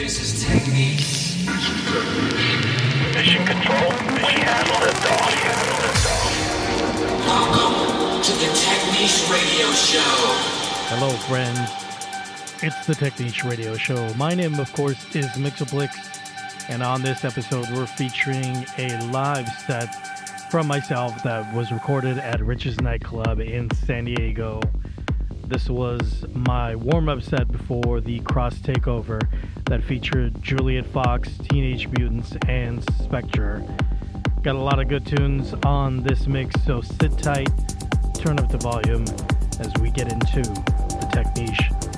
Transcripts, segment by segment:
This is Technique. Mission control, we have liftoff. Welcome to the Technique Radio Show. Hello, friends. It's the Technique Radio Show. My name, of course, is Mixoplix, and on this episode, we're featuring a live set from myself that was recorded at Rich's Nightclub in San Diego. This was my warm up set before the Cross Takeover that featured Juliet Fox, Teenage Mutants, and Spectre. Got a lot of good tunes on this mix, so sit tight, turn up the volume as we get into the Technique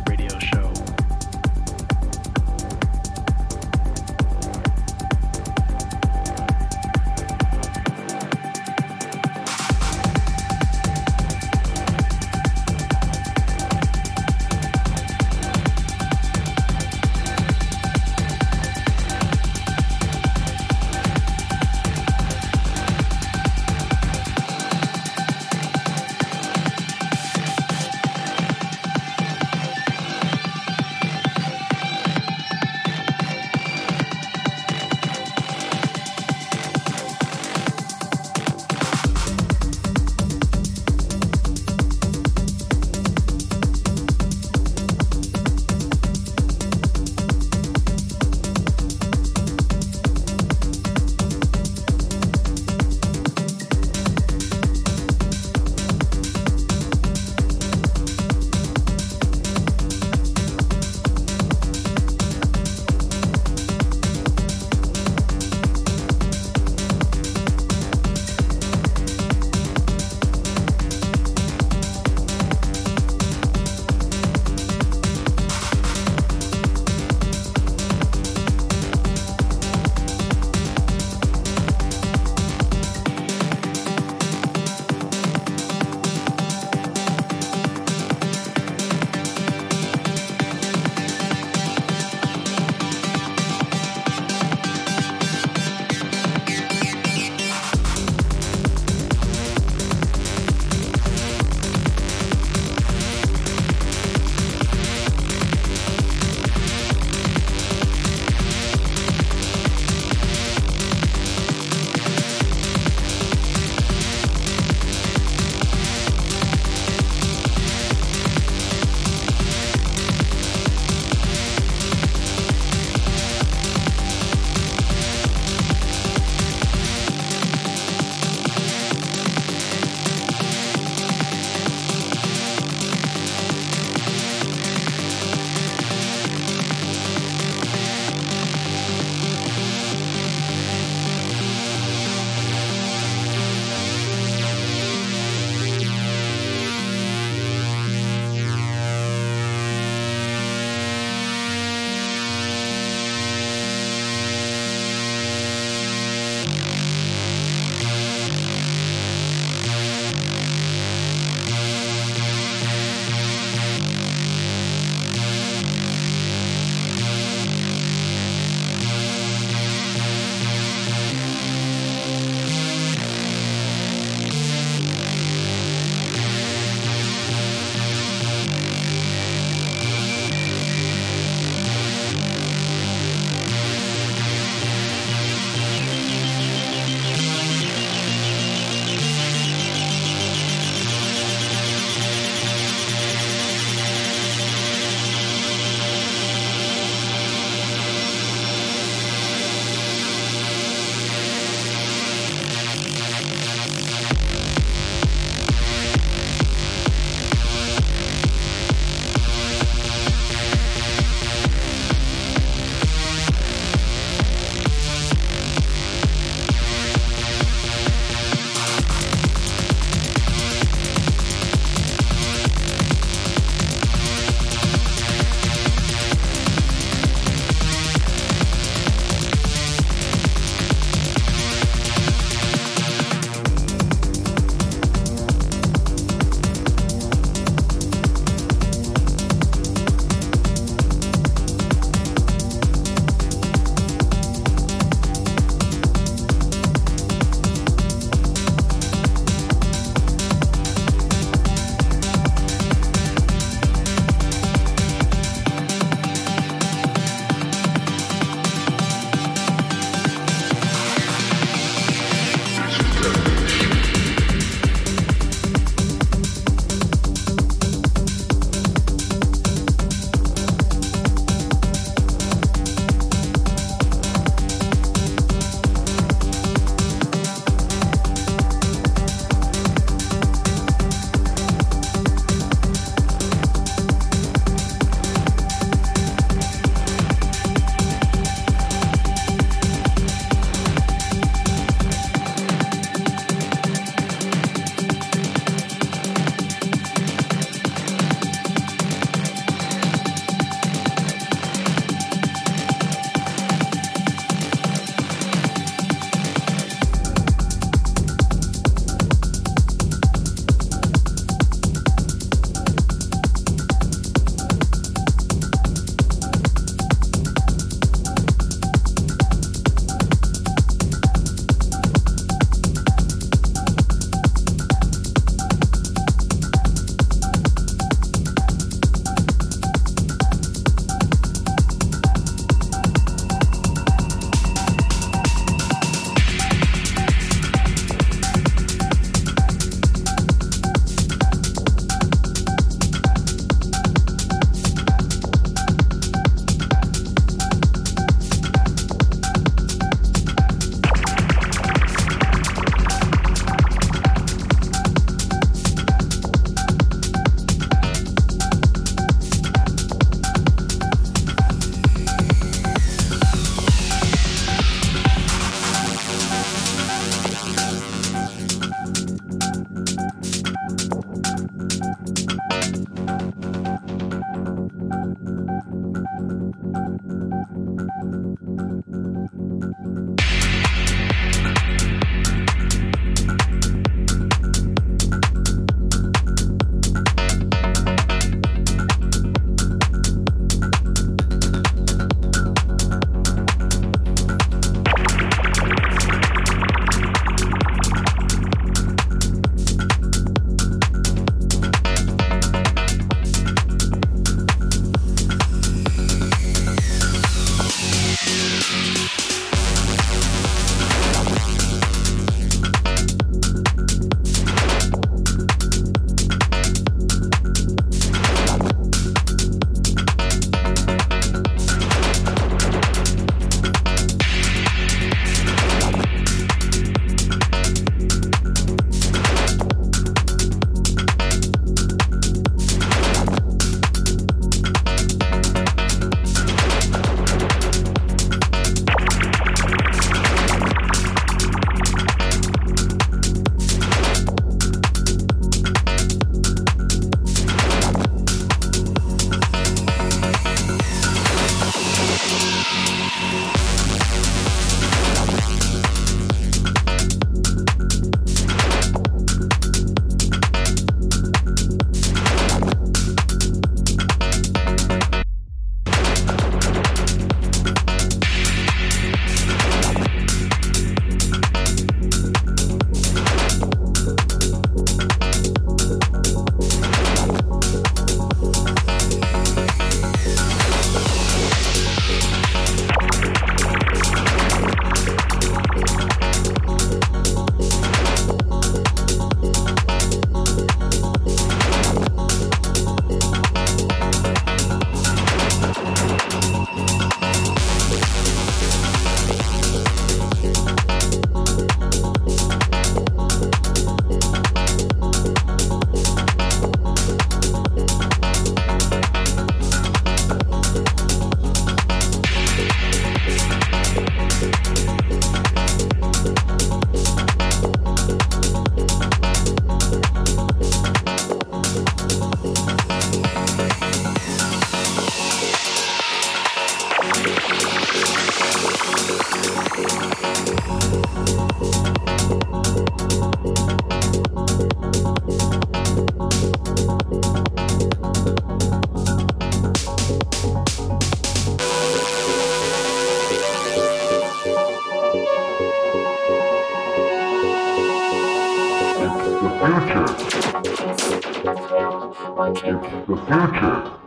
One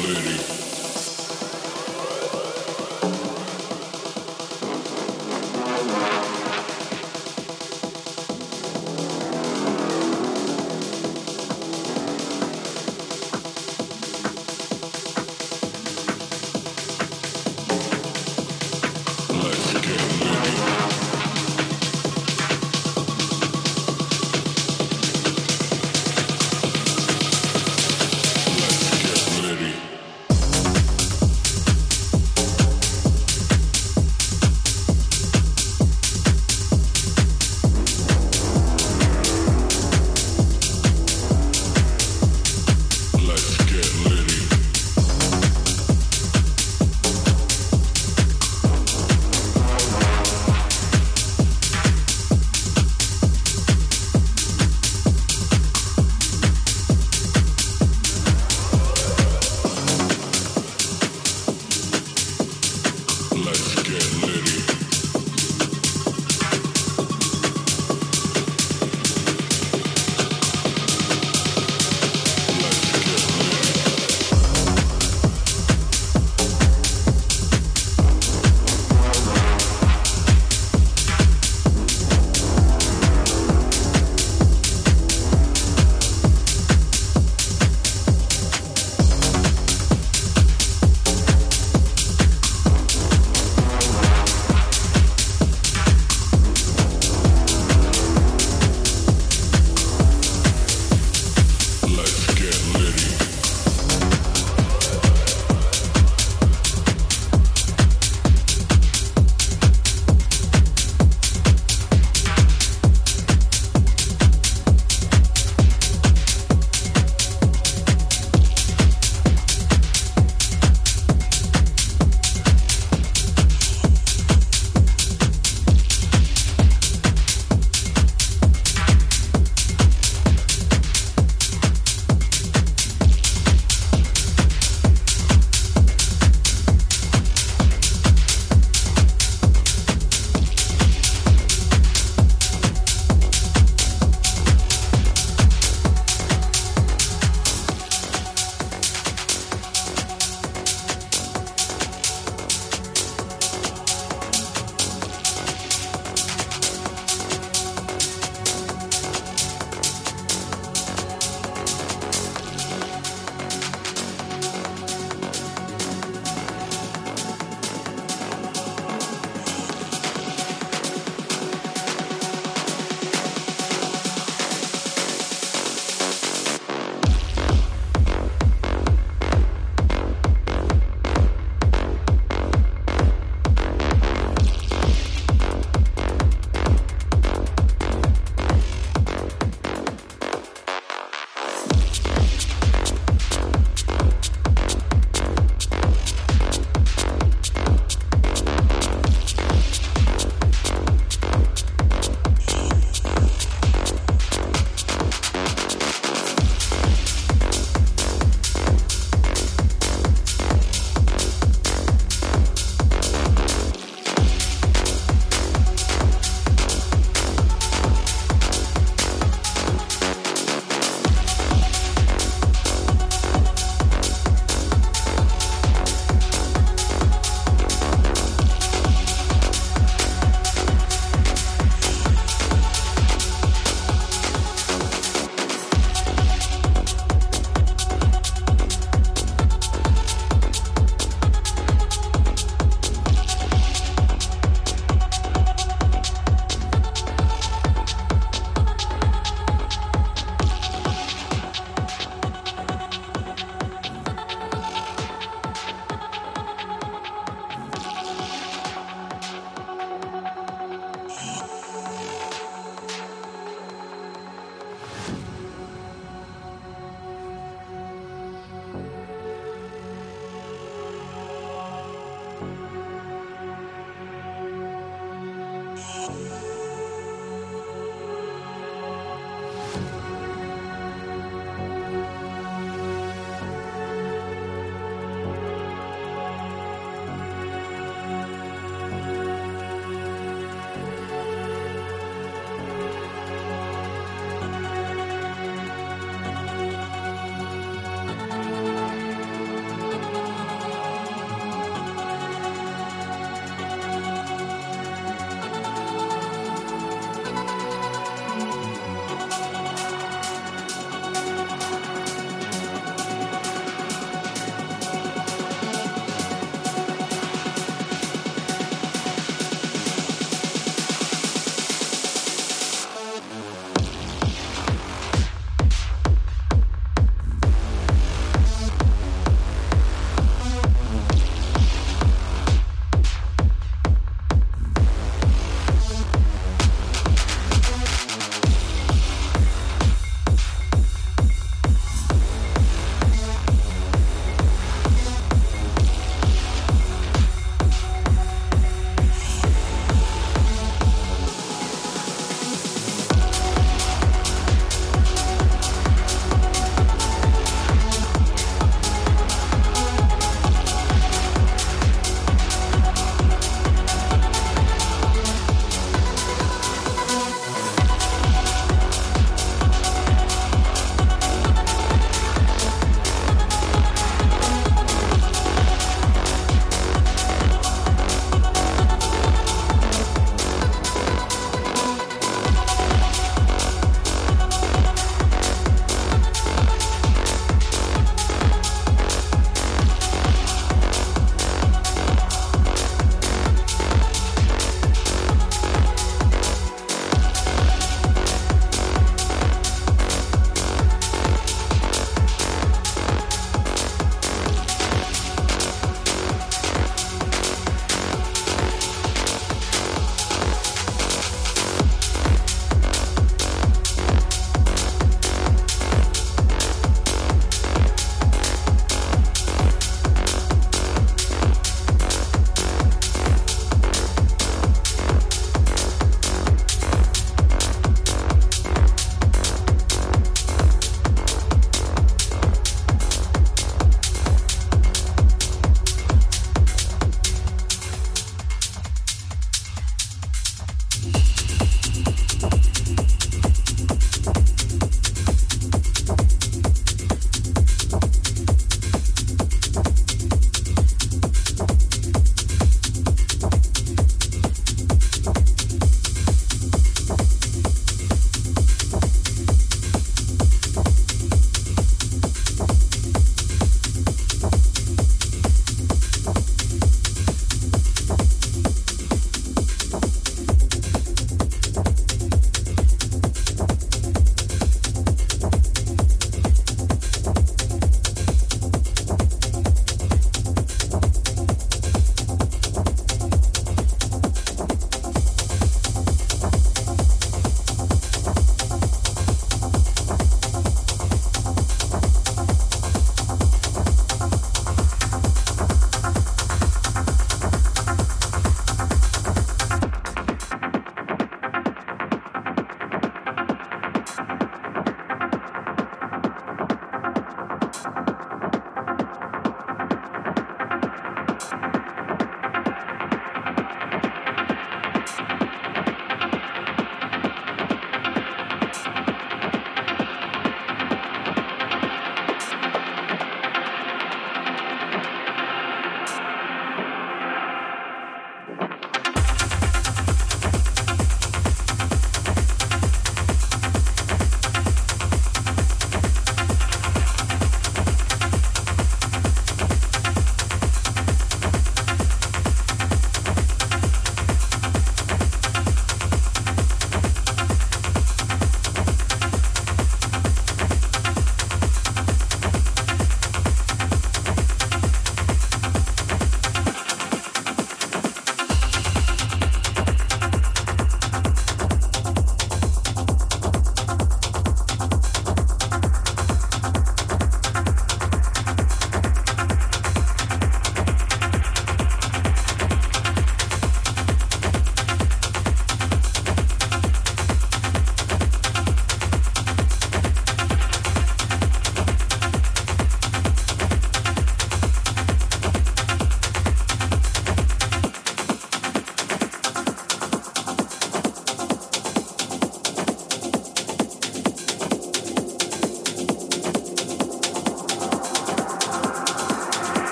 lady.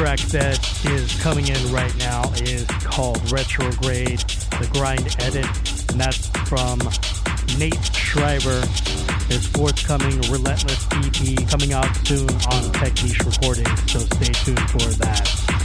That is coming in right now is called Retrograde, the Grind Edit, and that's from Nate Schreiber. His forthcoming Relentless EP coming out soon on Techniche Recordings, so stay tuned for that.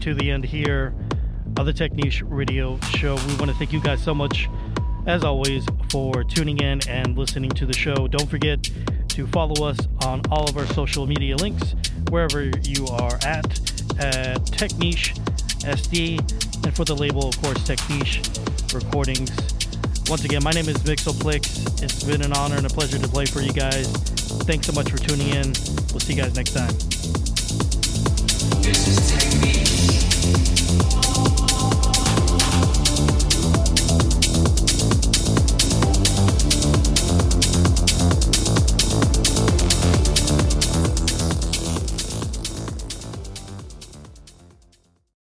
To the end here of the Techniche Radio Show. We want to thank you guys so much, as always, for tuning in and listening to the show. Don't forget to follow us on all of our social media links, wherever you are at, at Techniche SD, and for the label, of course, Techniche Recordings. Once again, my name is Mixoplex. It's been an honor and a pleasure to play for you guys. Thanks so much for tuning in. We'll see you guys next time. This is Techniche.